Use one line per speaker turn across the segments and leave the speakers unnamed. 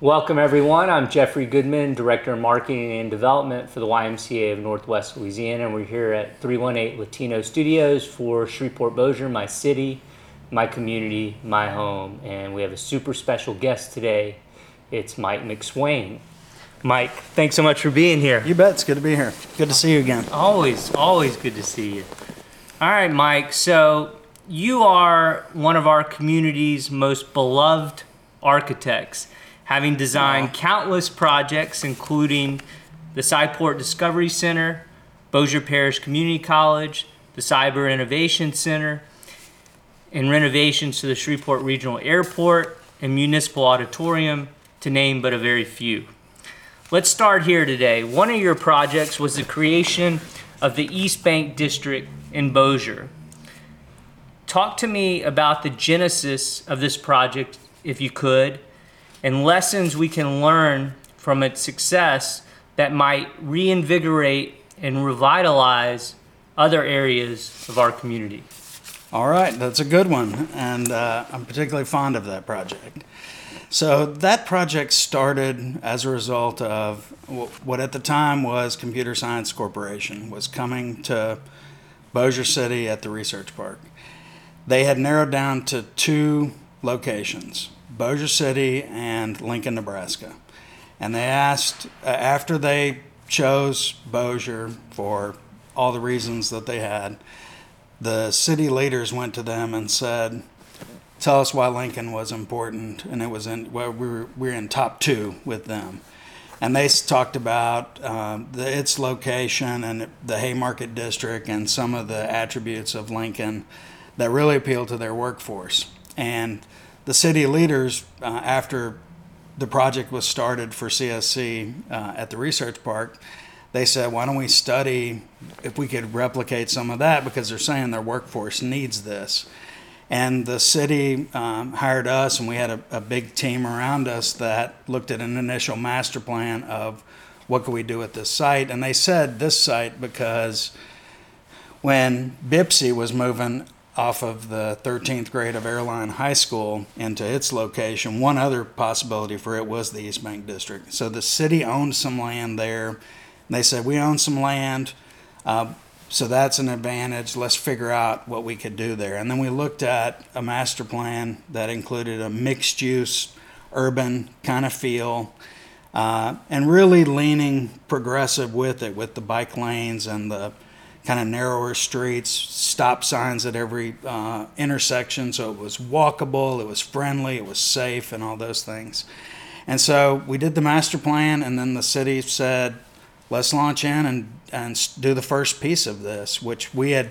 Welcome, everyone. I'm Jeffrey Goodman, Director of Marketing and Development for the YMCA of Northwest Louisiana. And we're here at 318 Latino Studios for Shreveport Bossier, my city, my community, my home. And we have a super special guest today. It's Mike McSwain. Mike, thanks so much for being here.
You bet. It's good to be here. Good to see you again.
Always, always good to see you. All right, Mike. So you are one of our community's most beloved architects, having designed countless projects, including the Sci-Port Discovery Center, Bossier Parish Community College, the Cyber Innovation Center, and renovations to the Shreveport Regional Airport and Municipal Auditorium, to name but a very few. Let's start here today. One of your projects was the creation of the East Bank District in Bossier. Talk to me about the genesis of this project, if you could, and lessons we can learn from its success that might reinvigorate and revitalize other areas of our community.
All right, that's a good one, and uh, I'm particularly fond of that project. So that project started as a result of what at the time was Computer Science Corporation was coming to Bossier City at the research park. They had narrowed down to two locations, Bossier City and Lincoln, Nebraska. And they asked, uh, after they chose Bossier for all the reasons that they had, the city leaders went to them and said, tell us why Lincoln was important, and it was in well, we were we were in top two with them, and they talked about um, the, its location and the Haymarket district and some of the attributes of Lincoln that really appealed to their workforce. And the city leaders, uh, after the project was started for CSC uh, at the research park, they said, why don't we study if we could replicate some of that because they're saying their workforce needs this. And the city um, hired us, and we had a, a big team around us that looked at an initial master plan of what could we do at this site. And they said this site because when Bipsy was moving off of the 13th grade of Airline High School into its location, one other possibility for it was the East Bank District. So the city owned some land there. They said, We own some land. Uh, so that's an advantage. Let's figure out what we could do there. And then we looked at a master plan that included a mixed use, urban kind of feel, uh, and really leaning progressive with it, with the bike lanes and the kind of narrower streets, stop signs at every uh, intersection. So it was walkable, it was friendly, it was safe, and all those things. And so we did the master plan, and then the city said, let's launch in and, and do the first piece of this, which we had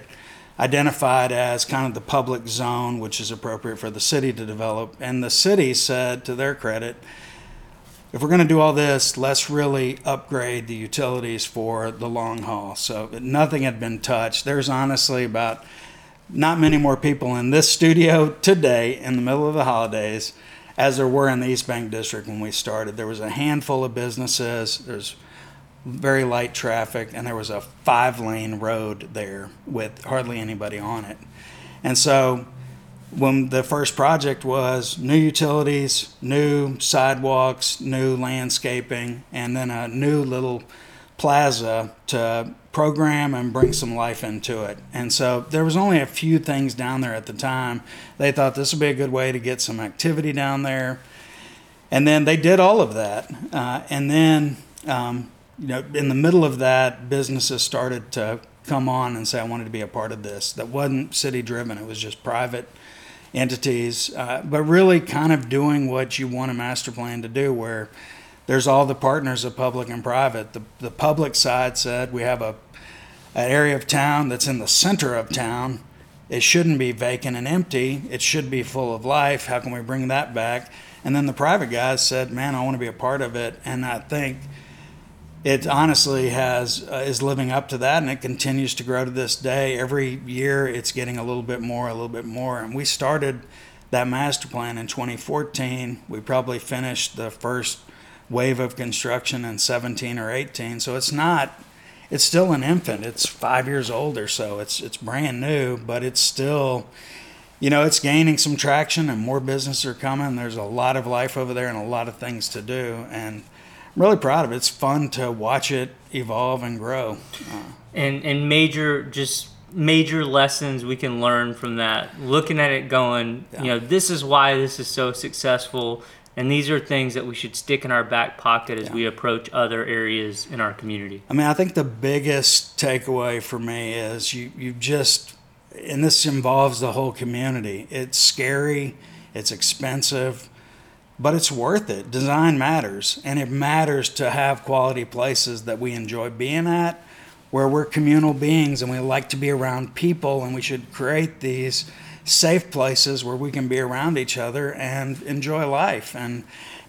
identified as kind of the public zone, which is appropriate for the city to develop. And the city said, to their credit, if we're going to do all this, let's really upgrade the utilities for the long haul. So nothing had been touched. There's honestly about not many more people in this studio today in the middle of the holidays as there were in the East Bank District when we started. There was a handful of businesses. There's very light traffic, and there was a five lane road there with hardly anybody on it. And so, when the first project was new utilities, new sidewalks, new landscaping, and then a new little plaza to program and bring some life into it. And so there was only a few things down there at the time. They thought this would be a good way to get some activity down there. And then they did all of that. Uh, and then, um, you know, in the middle of that, businesses started to come on and say, I wanted to be a part of this. That wasn't city driven, it was just private entities, uh, but really kind of doing what you want a master plan to do, where there's all the partners of public and private. The, the public side said we have a an area of town that's in the center of town. It shouldn't be vacant and empty. It should be full of life. How can we bring that back? And then the private guys said, "Man, I want to be a part of it." And I think it honestly has uh, is living up to that, and it continues to grow to this day. Every year, it's getting a little bit more, a little bit more. And we started that master plan in 2014. We probably finished the first wave of construction in 17 or 18. So it's not it's still an infant. It's five years old or so. It's it's brand new, but it's still, you know, it's gaining some traction and more business are coming. There's a lot of life over there and a lot of things to do. And I'm really proud of it. It's fun to watch it evolve and grow. Uh,
and and major just major lessons we can learn from that. Looking at it, going, yeah. you know, this is why this is so successful. And these are things that we should stick in our back pocket as yeah. we approach other areas in our community.
I mean, I think the biggest takeaway for me is you, you just, and this involves the whole community. It's scary, it's expensive, but it's worth it. Design matters, and it matters to have quality places that we enjoy being at, where we're communal beings and we like to be around people, and we should create these safe places where we can be around each other and enjoy life. And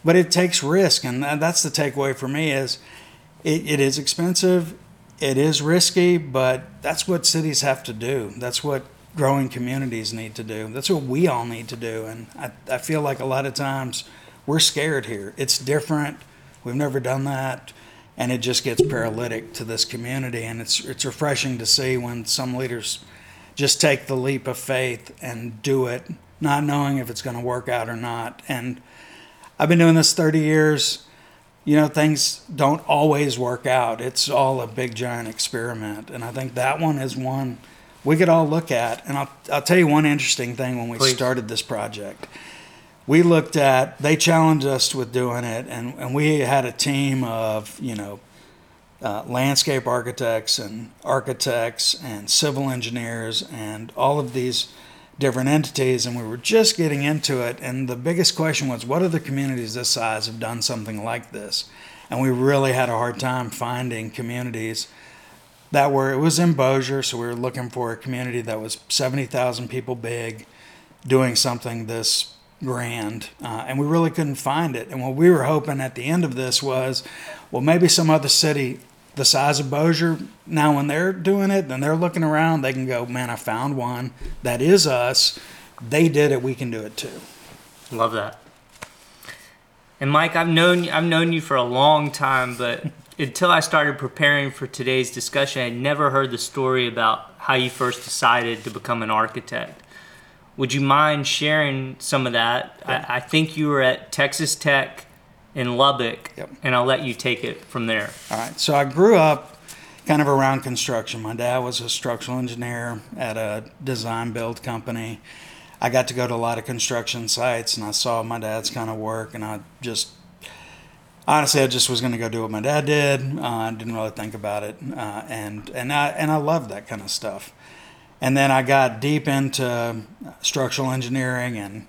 but it takes risk, and that's the takeaway for me is it, it is expensive, it is risky, but that's what cities have to do. That's what growing communities need to do. That's what we all need to do. And I, I feel like a lot of times we're scared here. It's different. We've never done that. And it just gets paralytic to this community. And it's, it's refreshing to see when some leaders just take the leap of faith and do it, not knowing if it's going to work out or not. And I've been doing this 30 years. You know, things don't always work out. It's all a big, giant experiment. And I think that one is one we could all look at. And I'll, I'll tell you one interesting thing when we Please. started this project. We looked at, they challenged us with doing it, and, and we had a team of, you know, uh, landscape architects and architects and civil engineers and all of these different entities and we were just getting into it and the biggest question was what other communities this size have done something like this and we really had a hard time finding communities that were it was in Bossier so we were looking for a community that was 70,000 people big doing something this grand uh, and we really couldn't find it and what we were hoping at the end of this was well maybe some other city the size of Bossier, now when they're doing it and they're looking around, they can go, man, I found one. That is us. They did it. We can do it too.
Love that. And Mike, I've known I've known you for a long time, but until I started preparing for today's discussion, I had never heard the story about how you first decided to become an architect. Would you mind sharing some of that? Yeah. I, I think you were at Texas Tech in Lubbock, yep. and I'll let you take it from there.
All right. So I grew up kind of around construction. My dad was a structural engineer at a design build company. I got to go to a lot of construction sites, and I saw my dad's kind of work, and I just honestly, I just was going to go do what my dad did. Uh, I didn't really think about it, uh, and and I and I loved that kind of stuff. And then I got deep into structural engineering and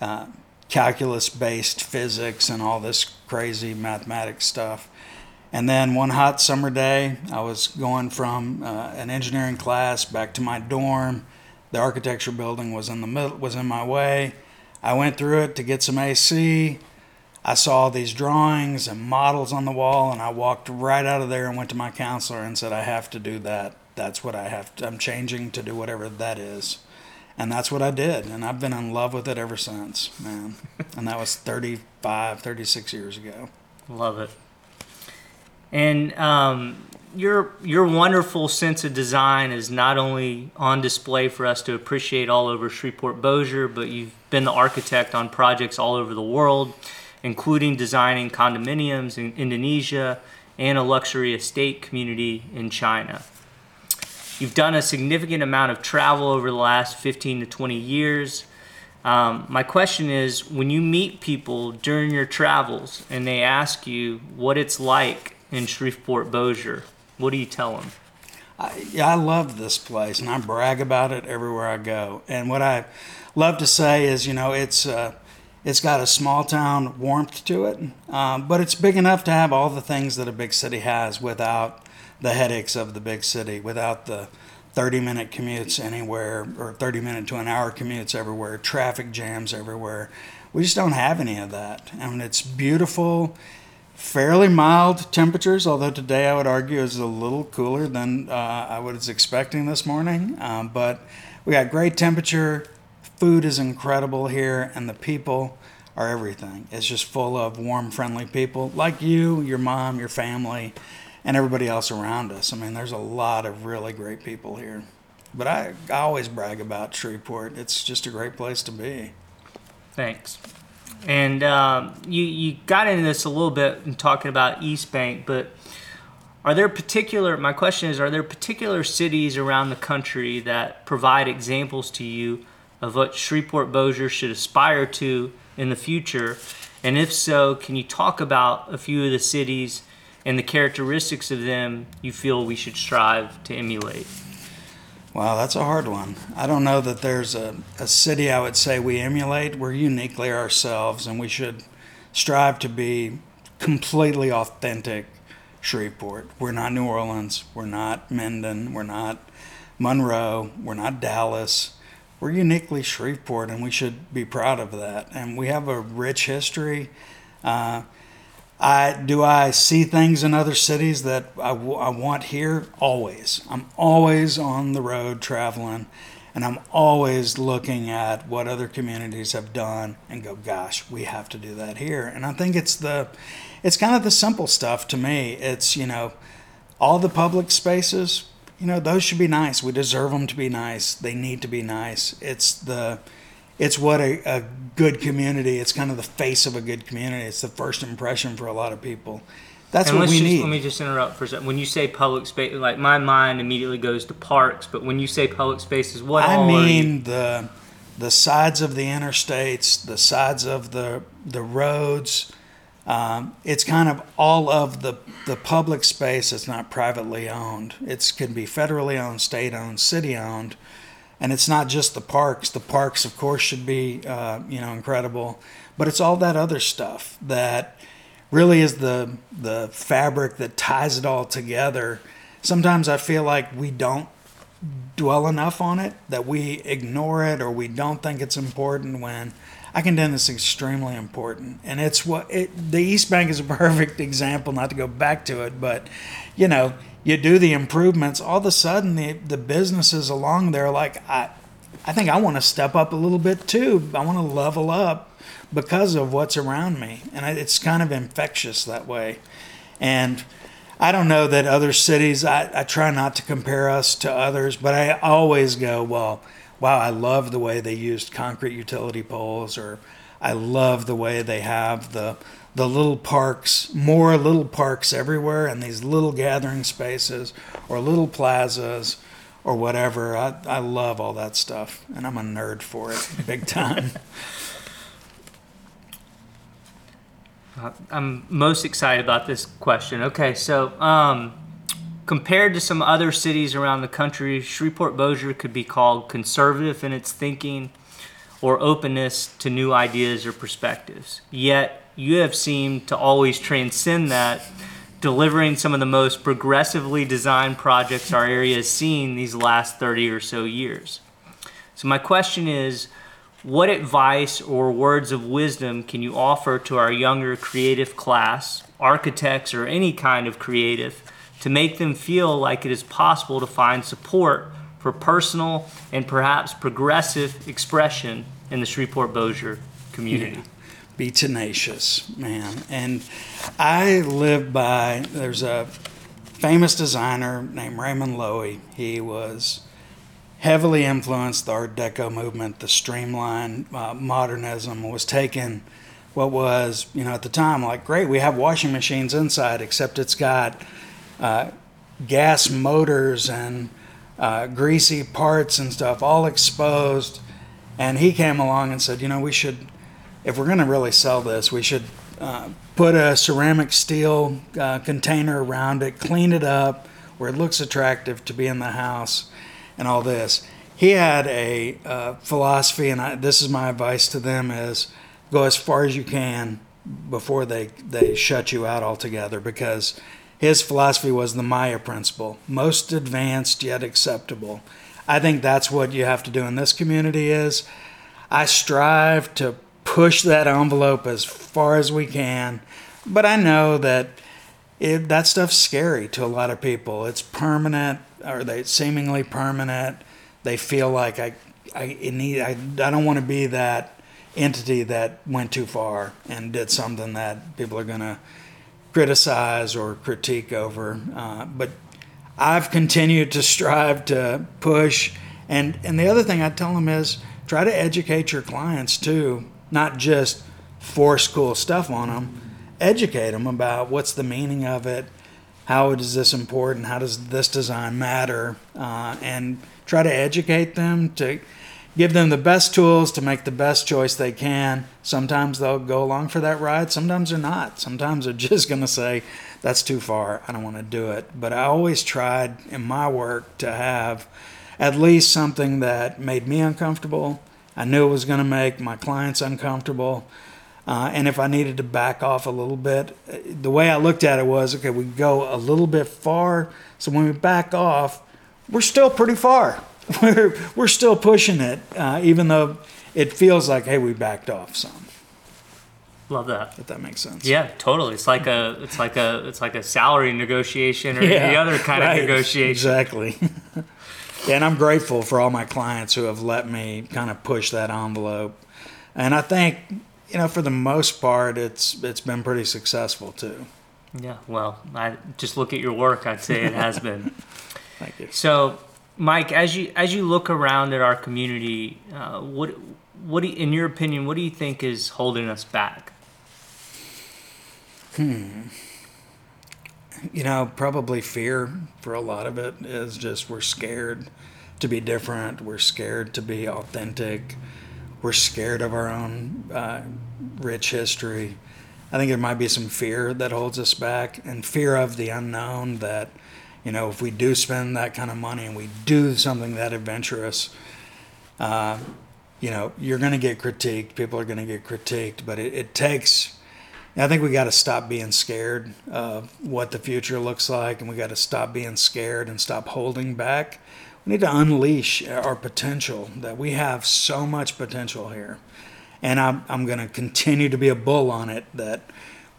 uh, calculus based physics and all this crazy mathematics stuff. And then one hot summer day, I was going from uh, an engineering class back to my dorm. The architecture building was in the middle, was in my way. I went through it to get some AC. I saw these drawings and models on the wall, and I walked right out of there and went to my counselor and said, "I have to do that. That's what I have. To, I'm changing to do whatever that is." and that's what I did. And I've been in love with it ever since, man. and that was 35, 36 years ago.
Love it. And um, your your wonderful sense of design is not only on display for us to appreciate all over Shreveport Bossier, but you've been the architect on projects all over the world, including designing condominiums in Indonesia and a luxury estate community in China. You've done a significant amount of travel over the last 15 to 20 years. Um, my question is when you meet people during your travels and they ask you what it's like in Shreveport Bossier, what do you tell them?
I, I love this place and I brag about it everywhere I go. And what I love to say is, you know, it's uh, it's got a small town warmth to it, um, but it's big enough to have all the things that a big city has without the headaches of the big city without the 30 minute commutes anywhere or 30 minute to an hour commutes everywhere, traffic jams everywhere. We just don't have any of that. I mean, it's beautiful, fairly mild temperatures, although today I would argue is a little cooler than uh, I was expecting this morning. Um, but we got great temperature, food is incredible here, and the people are everything. It's just full of warm, friendly people like you, your mom, your family and everybody else around us. I mean, there's a lot of really great people here. But I, I always brag about Shreveport. It's just a great place to be.
Thanks. And um, you you got into this a little bit in talking about East Bank, but are there particular? My question is: Are there particular cities around the country that provide examples to you of what Shreveport Bossier should aspire to in the future? And if so, can you talk about a few of the cities and the characteristics of them you feel we should strive to emulate?
Wow, that's a hard one. I don't know that there's a, a city I would say we emulate. We're uniquely ourselves, and we should strive to be completely authentic Shreveport. We're not New Orleans. We're not Minden. We're not Monroe. We're not Dallas. We're uniquely Shreveport, and we should be proud of that. And we have a rich history. Uh, I do I see things in other cities that I, w- I want here always. I'm always on the road traveling and I'm always looking at what other communities have done and go gosh, we have to do that here. And I think it's the it's kind of the simple stuff to me. It's, you know, all the public spaces, you know, those should be nice. We deserve them to be nice. They need to be nice. It's the it's what a, a good community. It's kind of the face of a good community. It's the first impression for a lot of people. That's
And
what we
just,
need.
Let me just interrupt for a second. When you say public space, like my mind immediately goes to parks, but when you say public spaces, what
I
all are you-
mean the the sides of the interstates, the sides of the the roads. Um, it's kind of all of the the public space that's not privately owned. It can be federally owned, state owned, city owned, and it's not just the parks. The parks, of course, should be uh, you know incredible, but it's all that other stuff that really is the the fabric that ties it all together. Sometimes I feel like we don't dwell enough on it that we ignore it or we don't think it's important when I contend it's extremely important. And it's what it, the East Bank is a perfect example, not to go back to it, but you know, you do the improvements, all of a sudden the, the businesses along there like, I, I think I want to step up a little bit too. I want to level up because of what's around me. And it's kind of infectious that way. And I don't know that other cities, I, I try not to compare us to others, but I always go, well, wow, I love the way they used concrete utility poles, or I love the way they have the the little parks, more little parks everywhere, and these little gathering spaces, or little plazas, or whatever. I, I love all that stuff, and I'm a nerd for it, big time.
Uh, I'm most excited about this question. Okay, so um, compared to some other cities around the country, Shreveport Bossier could be called conservative in its thinking or openness to new ideas or perspectives. Yet, you have seemed to always transcend that, delivering some of the most progressively designed projects our area has seen these last 30 or so years. So, my question is what advice or words of wisdom can you offer to our younger creative class, architects, or any kind of creative, to make them feel like it is possible to find support for personal and perhaps progressive expression in the Shreveport Bossier community?
be tenacious, man. And I live by, there's a famous designer named Raymond Loewy. He was heavily influenced the Art Deco movement, the streamline uh, modernism was taken what was, you know, at the time, like, great, we have washing machines inside, except it's got uh, gas motors and uh, greasy parts and stuff all exposed. And he came along and said, you know, we should, if we're going to really sell this, we should uh, put a ceramic steel uh, container around it, clean it up where it looks attractive to be in the house, and all this. He had a uh, philosophy, and I, this is my advice to them: is go as far as you can before they they shut you out altogether. Because his philosophy was the MAYA principle: most advanced yet acceptable. I think that's what you have to do in this community. Is I strive to push that envelope as far as we can, but I know that it, that stuff's scary to a lot of people. It's permanent, or they seemingly permanent. They feel like I, I need, I, I don't want to be that entity that went too far and did something that people are gonna criticize or critique over. Uh, but I've continued to strive to push. And, and the other thing I tell them is try to educate your clients too, not just force cool stuff on them. Educate them about what's the meaning of it, how is this important, how does this design matter, uh, and try to educate them to give them the best tools to make the best choice they can. Sometimes they'll go along for that ride, sometimes they're not. Sometimes they're just going to say, that's too far, I don't want to do it. But I always tried in my work to have at least something that made me uncomfortable. I knew it was going to make my clients uncomfortable. Uh, and if I needed to back off a little bit, the way I looked at it was okay, we go a little bit far. So when we back off, we're still pretty far. We're, we're still pushing it, uh, even though it feels like, hey, we backed off some.
Love that.
If that makes sense.
Yeah, totally. It's like a it's like a it's like a salary negotiation or any other kind
right,
of negotiation.
Exactly. yeah, and I'm grateful for all my clients who have let me kind of push that envelope. And I think, you know, for the most part it's it's been pretty successful too.
Yeah, well, I just look at your work, I'd say it has been.
Thank you.
So, Mike, as you as you look around at our community, uh, what what do you, in your opinion, what do you think is holding us back?
Hmm. You know, probably fear for a lot of it is just we're scared to be different. We're scared to be authentic. We're scared of our own uh, rich history. I think there might be some fear that holds us back and fear of the unknown that, you know, if we do spend that kind of money and we do something that adventurous, uh, you know, you're going to get critiqued. People are going to get critiqued, but it, it takes I think we got to stop being scared of what the future looks like, and we got to stop being scared and stop holding back. We need to unleash our potential. That we have so much potential here, and I'm I'm going to continue to be a bull on it. That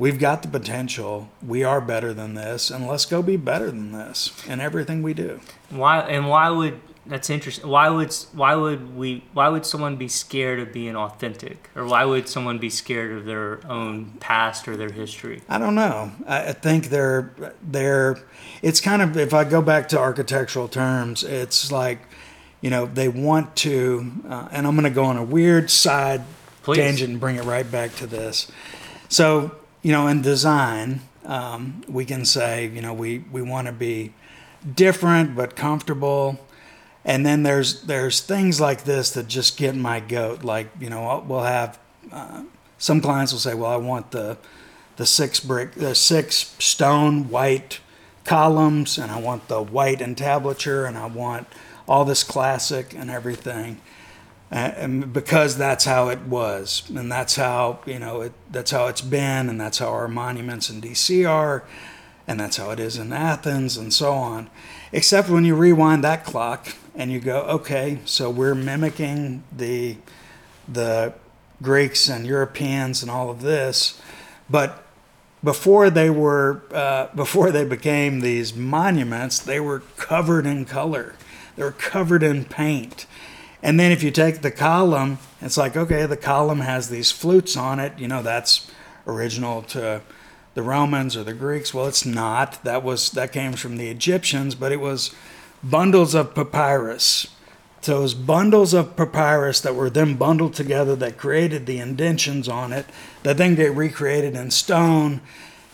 we've got the potential. We are better than this, and let's go be better than this in everything we do.
Why and why would that's interesting. Why would why would we why would someone be scared of being authentic, or why would someone be scared of their own past or their history?
I don't know. I think they're they're. It's kind of if I go back to architectural terms, it's like, you know, they want to, uh, and I'm going to go on a weird side Please. tangent and bring it right back to this. So you know, in design, um, we can say, you know, we we want to be different but comfortable and then there's there's things like this that just get my goat. Like you know, we'll have uh, some clients will say, "Well, I want the the six brick, the six stone white columns, and I want the white entablature, and I want all this classic and everything." And because that's how it was, and that's how you know it. That's how it's been, and that's how our monuments in DC are, and that's how it is in Athens, and so on. Except when you rewind that clock and you go, okay, so we're mimicking the the Greeks and Europeans and all of this, but before they were uh, before they became these monuments, they were covered in color. They were covered in paint. And then if you take the column, it's like okay, the column has these flutes on it. You know that's original to the Romans or the Greeks. Well, it's not. That was that came from the Egyptians, but it was bundles of papyrus. So it was bundles of papyrus that were then bundled together that created the indentions on it that then get recreated in stone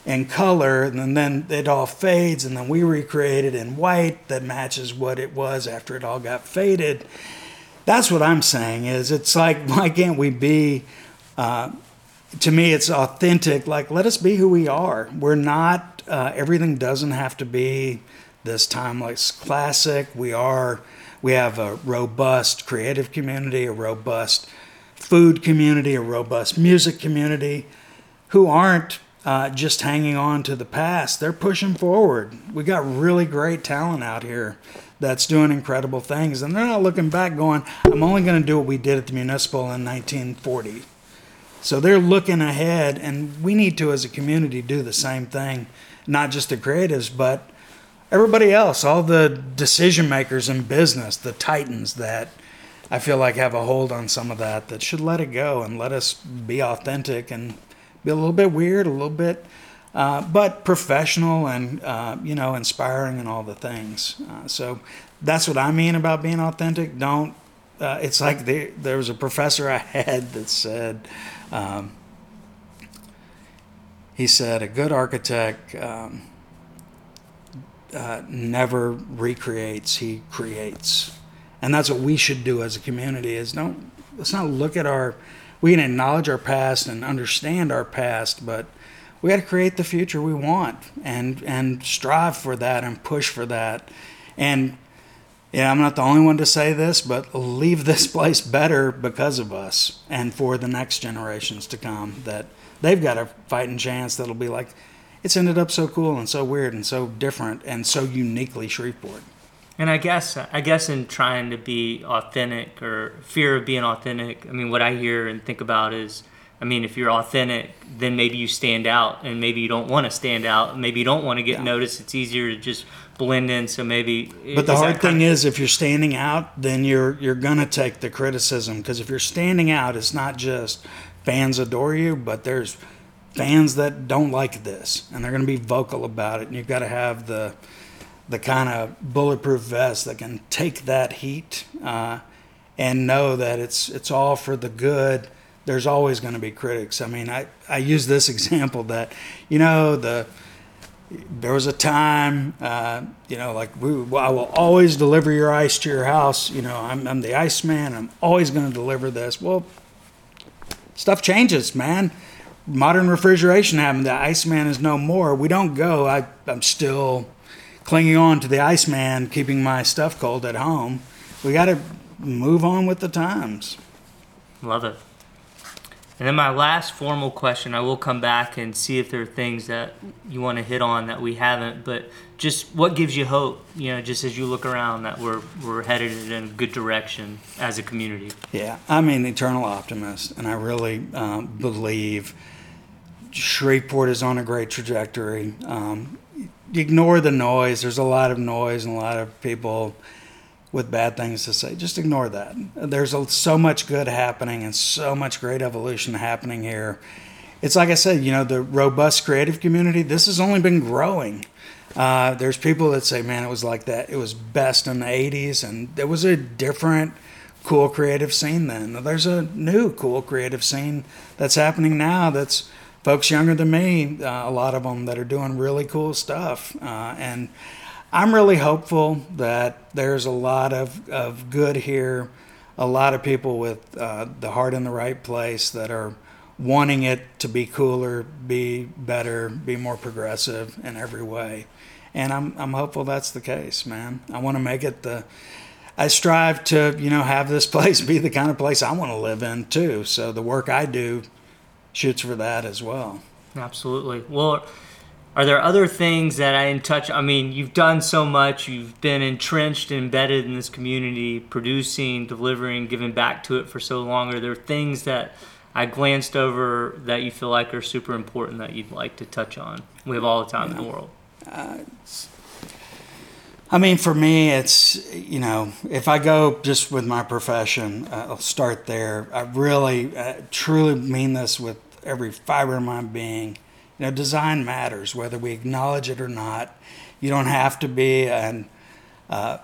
and color, and then it all fades, and then we recreate it in white that matches what it was after it all got faded. That's what I'm saying. Is it's like why can't we be? Uh, to me, it's authentic. Like let us be who we are. We're not. Uh, everything doesn't have to be this timeless classic. We are we have a robust creative community, a robust food community, a robust music community who aren't uh, just hanging on to the past. They're pushing forward. We got really great talent out here that's doing incredible things, and they're not looking back going, "I'm only going to do what we did at the municipal in 1940." So they're looking ahead, and we need to, as a community, do the same thing. Not just the creatives, but everybody else, all the decision makers in business, the titans that I feel like have a hold on some of that, that should let it go and let us be authentic and be a little bit weird, a little bit uh, but professional and uh, you know inspiring and all the things. Uh, so that's what I mean about being authentic. Don't. Uh, it's like the, there was a professor I had that said. Um, he said a good architect um, uh, never recreates; he creates, and that's what we should do as a community. Is don't let's not look at our. We can acknowledge our past and understand our past, but we got to create the future we want and and strive for that and push for that. And yeah, I'm not the only one to say this, but leave this place better because of us and for the next generations to come. That they've got a fighting chance that'll be like, it's ended up so cool and so weird and so different and so uniquely Shreveport.
And I guess I guess in trying to be authentic or fear of being authentic, I mean what I hear and think about is I mean if you're authentic, then maybe you stand out and maybe you don't want to stand out, maybe you don't want to get
Yeah.
noticed. It's easier to just blend in so maybe
But the hard thing is, if you're standing out, then you're you're gonna take the criticism because if you're standing out, it's not just fans adore you, but there's fans that don't like this, and they're gonna be vocal about it. And you've got to have the the kind of bulletproof vest that can take that heat uh, and know that it's it's all for the good. There's always going to be critics. I mean, I, I use this example that, you know, the there was a time, uh, you know, like we, I will always deliver your ice to your house. You know, I'm, I'm the ice man. I'm always going to deliver this. Well, stuff changes, man. Modern refrigeration happened. The Iceman is no more. We don't go. I, I'm still clinging on to the Iceman, keeping my stuff cold at home. We got to move on with the times.
Love it. And then my last formal question, I will come back and see if there are things that you want to hit on that we haven't, but just what gives you hope, you know, just as you look around that we're we're headed in a good direction as a community.
Yeah, I'm an eternal optimist, and I really um, believe Shreveport is on a great trajectory. Um, ignore the noise. There's a lot of noise and a lot of people with bad things to say. Just ignore that. There's a, so much good happening and so much great evolution happening here. It's like I said, you know, the robust creative community, this has only been growing. Uh, there's people that say, man, it was like that. It was best in the 80s, and there was a different, cool creative scene then. There's a new, cool creative scene that's happening now that's folks younger than me, uh, a lot of them that are doing really cool stuff. Uh, and I'm really hopeful that there's a lot of, of good here, a lot of people with uh, the heart in the right place that are wanting it to be cooler, be better, be more progressive in every way. And I'm, I'm hopeful that's the case, man. I want to make it the, I strive to, you know, have this place be the kind of place I want to live in too. So the work I do shoots for that as well.
Absolutely. Well, are there other things that I didn't touch? I mean, you've done so much. You've been entrenched, embedded in this community, producing, delivering, giving back to it for so long. Are there things that I glanced over that you feel like are super important that you'd like to touch on? We have all the time in the world.
I mean, for me, it's, you know, if I go just with my profession, uh, I'll start there. I really, uh, truly mean this with every fiber of my being. You know, design matters, whether we acknowledge it or not. You don't have to be and uh,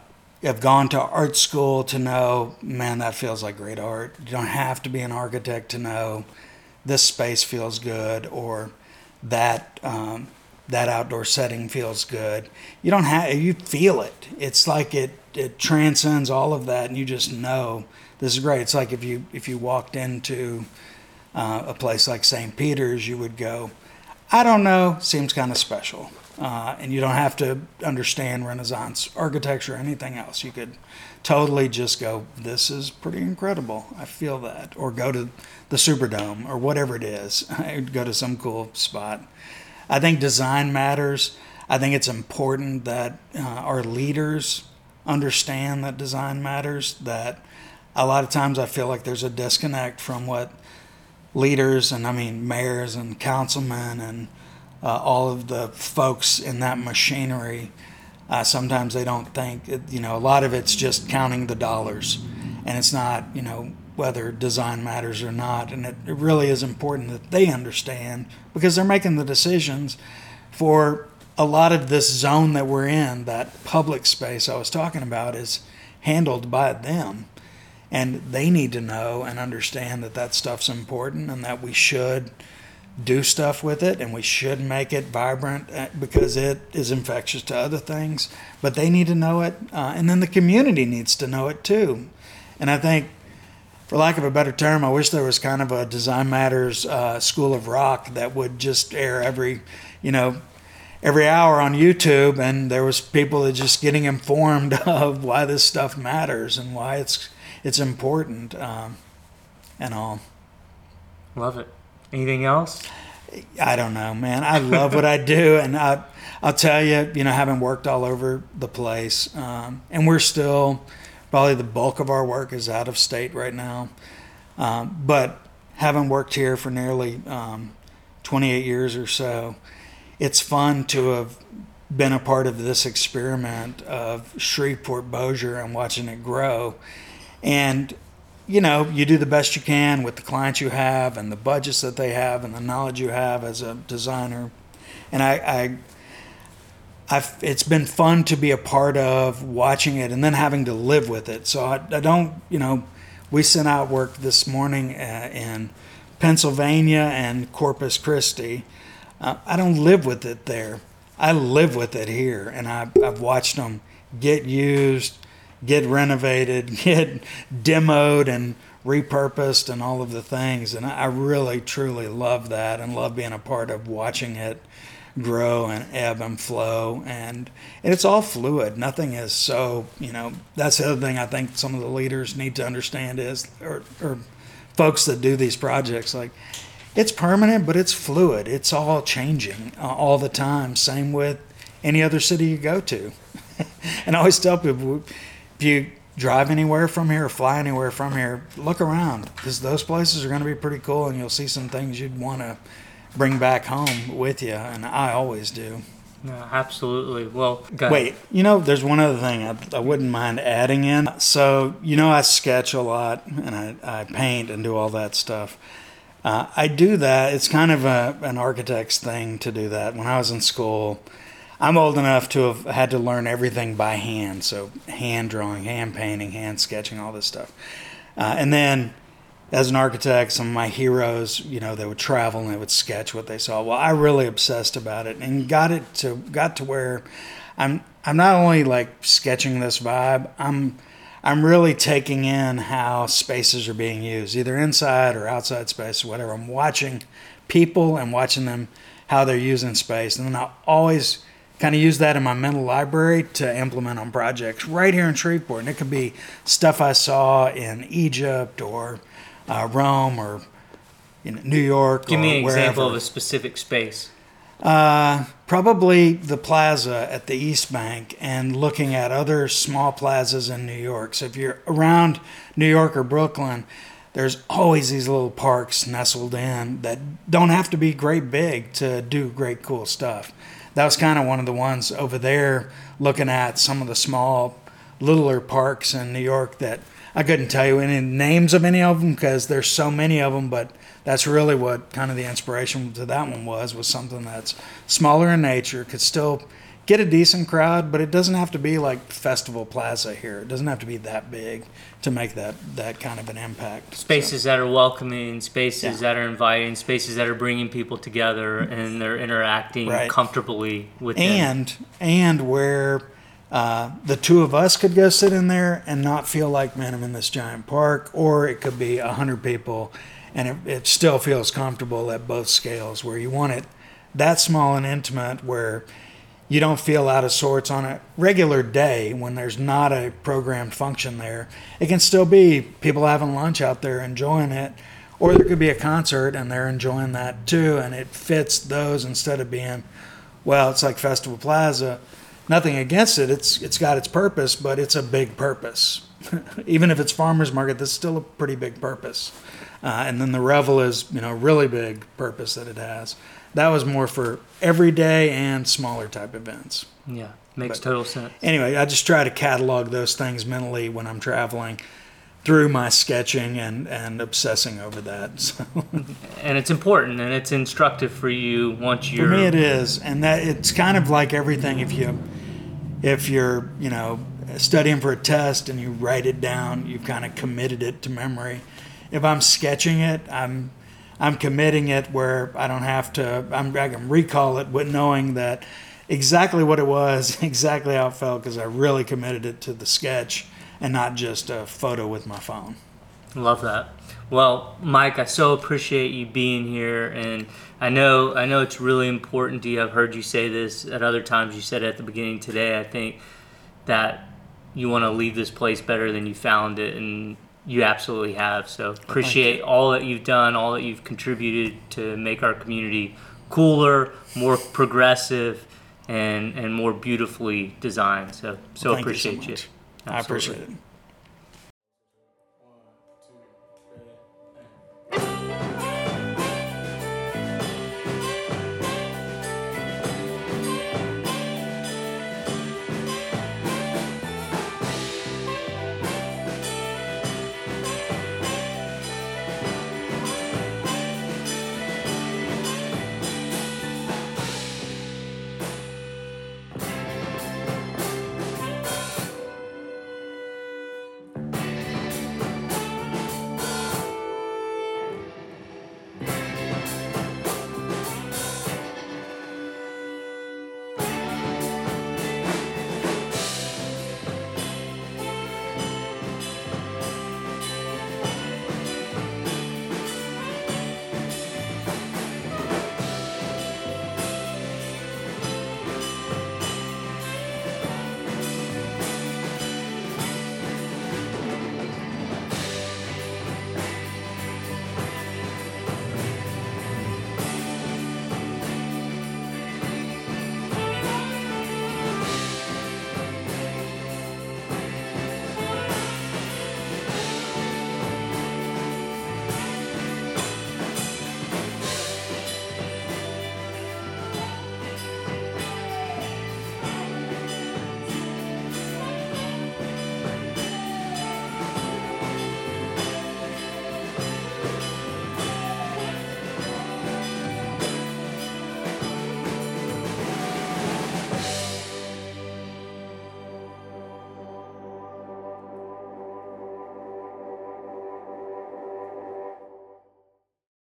have gone to art school to know, man, that feels like great art. You don't have to be an architect to know this space feels good or that um, that outdoor setting feels good. You don't have you feel it. It's like it it transcends all of that, and you just know this is great. It's like if you if you walked into uh, a place like St. Peter's, you would go, I don't know, seems kind of special. Uh, and you don't have to understand Renaissance architecture or anything else. You could totally just go, this is pretty incredible. I feel that. Or go to the Superdome or whatever it is. I'd go to some cool spot. I think design matters. I think it's important that uh, our leaders understand that design matters. That a lot of times I feel like there's a disconnect from what leaders and I mean mayors and councilmen and uh, all of the folks in that machinery. Uh, sometimes they don't think, you know, a lot of it's just counting the dollars, and it's not, you know, whether design matters or not. And it, it really is important that they understand because they're making the decisions for a lot of this zone that we're in, that public space I was talking about, is handled by them. And they need to know and understand that that stuff's important and that we should do stuff with it and we should make it vibrant uh, because it is infectious to other things. But they need to know it, uh, and then the community needs to know it too. And I think, for lack of a better term, I wish there was kind of a Design Matters uh, School of Rock that would just air every, you know, every hour on YouTube, and there was people that just getting informed of why this stuff matters and why it's it's important um, and all.
Love it. Anything else?
I don't know, man. I love what I do, and I, I'll tell you, you know, having worked all over the place, um, and we're still probably the bulk of our work is out of state right now, um, but having worked here for nearly um, 28 years or so, it's fun to have been a part of this experiment of Shreveport Bossier and watching it grow, and you know, you do the best you can with the clients you have and the budgets that they have and the knowledge you have as a designer. And I, I I've, it's been fun to be a part of watching it and then having to live with it. So I, I don't, you know, we sent out work this morning uh, in Pennsylvania and Corpus Christi. I don't live with it there. I live with it here, and I, I've watched them get used, get renovated, get demoed and repurposed and all of the things. And I really, truly love that and love being a part of watching it grow and ebb and flow. And, and it's all fluid. Nothing is so, you know, that's the other thing I think some of the leaders need to understand is, or, or folks that do these projects, like, it's permanent, but it's fluid. It's all changing uh, all the time. Same with any other city you go to. and I always tell people, if you drive anywhere from here or fly anywhere from here, look around because those places are going to be pretty cool and you'll see some things you'd want to bring back home with you. And I always do.
Yeah, absolutely. Well,
wait, you know, there's one other thing I, I wouldn't mind adding in. So, you know, I sketch a lot and I, I paint and do all that stuff. Uh, I do that. It's kind of a, an architect's thing to do that. When I was in school, I'm old enough to have had to learn everything by hand. So hand drawing, hand painting, hand sketching, all this stuff. Uh, and then as an architect, some of my heroes, you know, they would travel and they would sketch what they saw. Well, I really obsessed about it and got it to got to where I'm I'm not only like sketching this vibe, I'm I'm really taking in how spaces are being used, either inside or outside space, or whatever. I'm watching people and watching them how they're using space, and then I always kind of use that in my mental library to implement on projects right here in Shreveport. And it could be stuff I saw in Egypt or uh, Rome or in New York.
Give me
an
wherever. example of a specific space.
Uh, probably the plaza at the East Bank and looking at other small plazas in New York. So if you're around New York or Brooklyn, there's always these little parks nestled in that don't have to be great big to do great cool stuff that was kind of one of the ones over there looking at some of the small, littler parks in New York that I couldn't tell you any names of any of them because there's so many of them, but that's really what kind of the inspiration to that one was was something that's smaller in nature, could still get a decent crowd, but it doesn't have to be like Festival Plaza here. It doesn't have to be that big to make that that kind of an impact.
Spaces so. that are welcoming, spaces yeah. that are inviting, spaces that are bringing people together and they're interacting right. comfortably with
and them. and where uh, the two of us could go sit in there and not feel like man I'm in this giant park, or it could be a hundred people, and it, it still feels comfortable at both scales. Where you want it that small and intimate, where you don't feel out of sorts on a regular day when there's not a programmed function there. It can still be people having lunch out there enjoying it, or there could be a concert and they're enjoying that too, and it fits those instead of being, well, it's like Festival Plaza. Nothing against it. It's it's got its purpose, but it's a big purpose. Even if it's farmers market, that's still a pretty big purpose. Uh, and then the revel is you know really big purpose that it has that was more for everyday and smaller type events.
Yeah, makes but total sense.
Anyway, I just try to catalog those things mentally when I'm traveling. through my sketching and, and obsessing over that. So
And it's important and it's instructive for you once you're.
me, it is, and that it's kind of like everything. If you if you're you know studying for a test and you write it down, you've kind of committed it to memory. If I'm sketching it, I'm I'm committing it where I don't have to. I'm, I can recall it with knowing that exactly what it was, exactly how it felt, because I really committed it to the sketch and not just a photo with my phone.
Love that. Well, Mike, I so appreciate you being here, and I know I know it's really important to you. I've heard you say this at other times. You said it at the beginning today. I think that you want to leave this place better than you found it, and you absolutely have. So appreciate all that you've done, all that you've contributed to make our community cooler, more progressive, and and more beautifully designed. So so
Thank you so
appreciate you.
I appreciate it.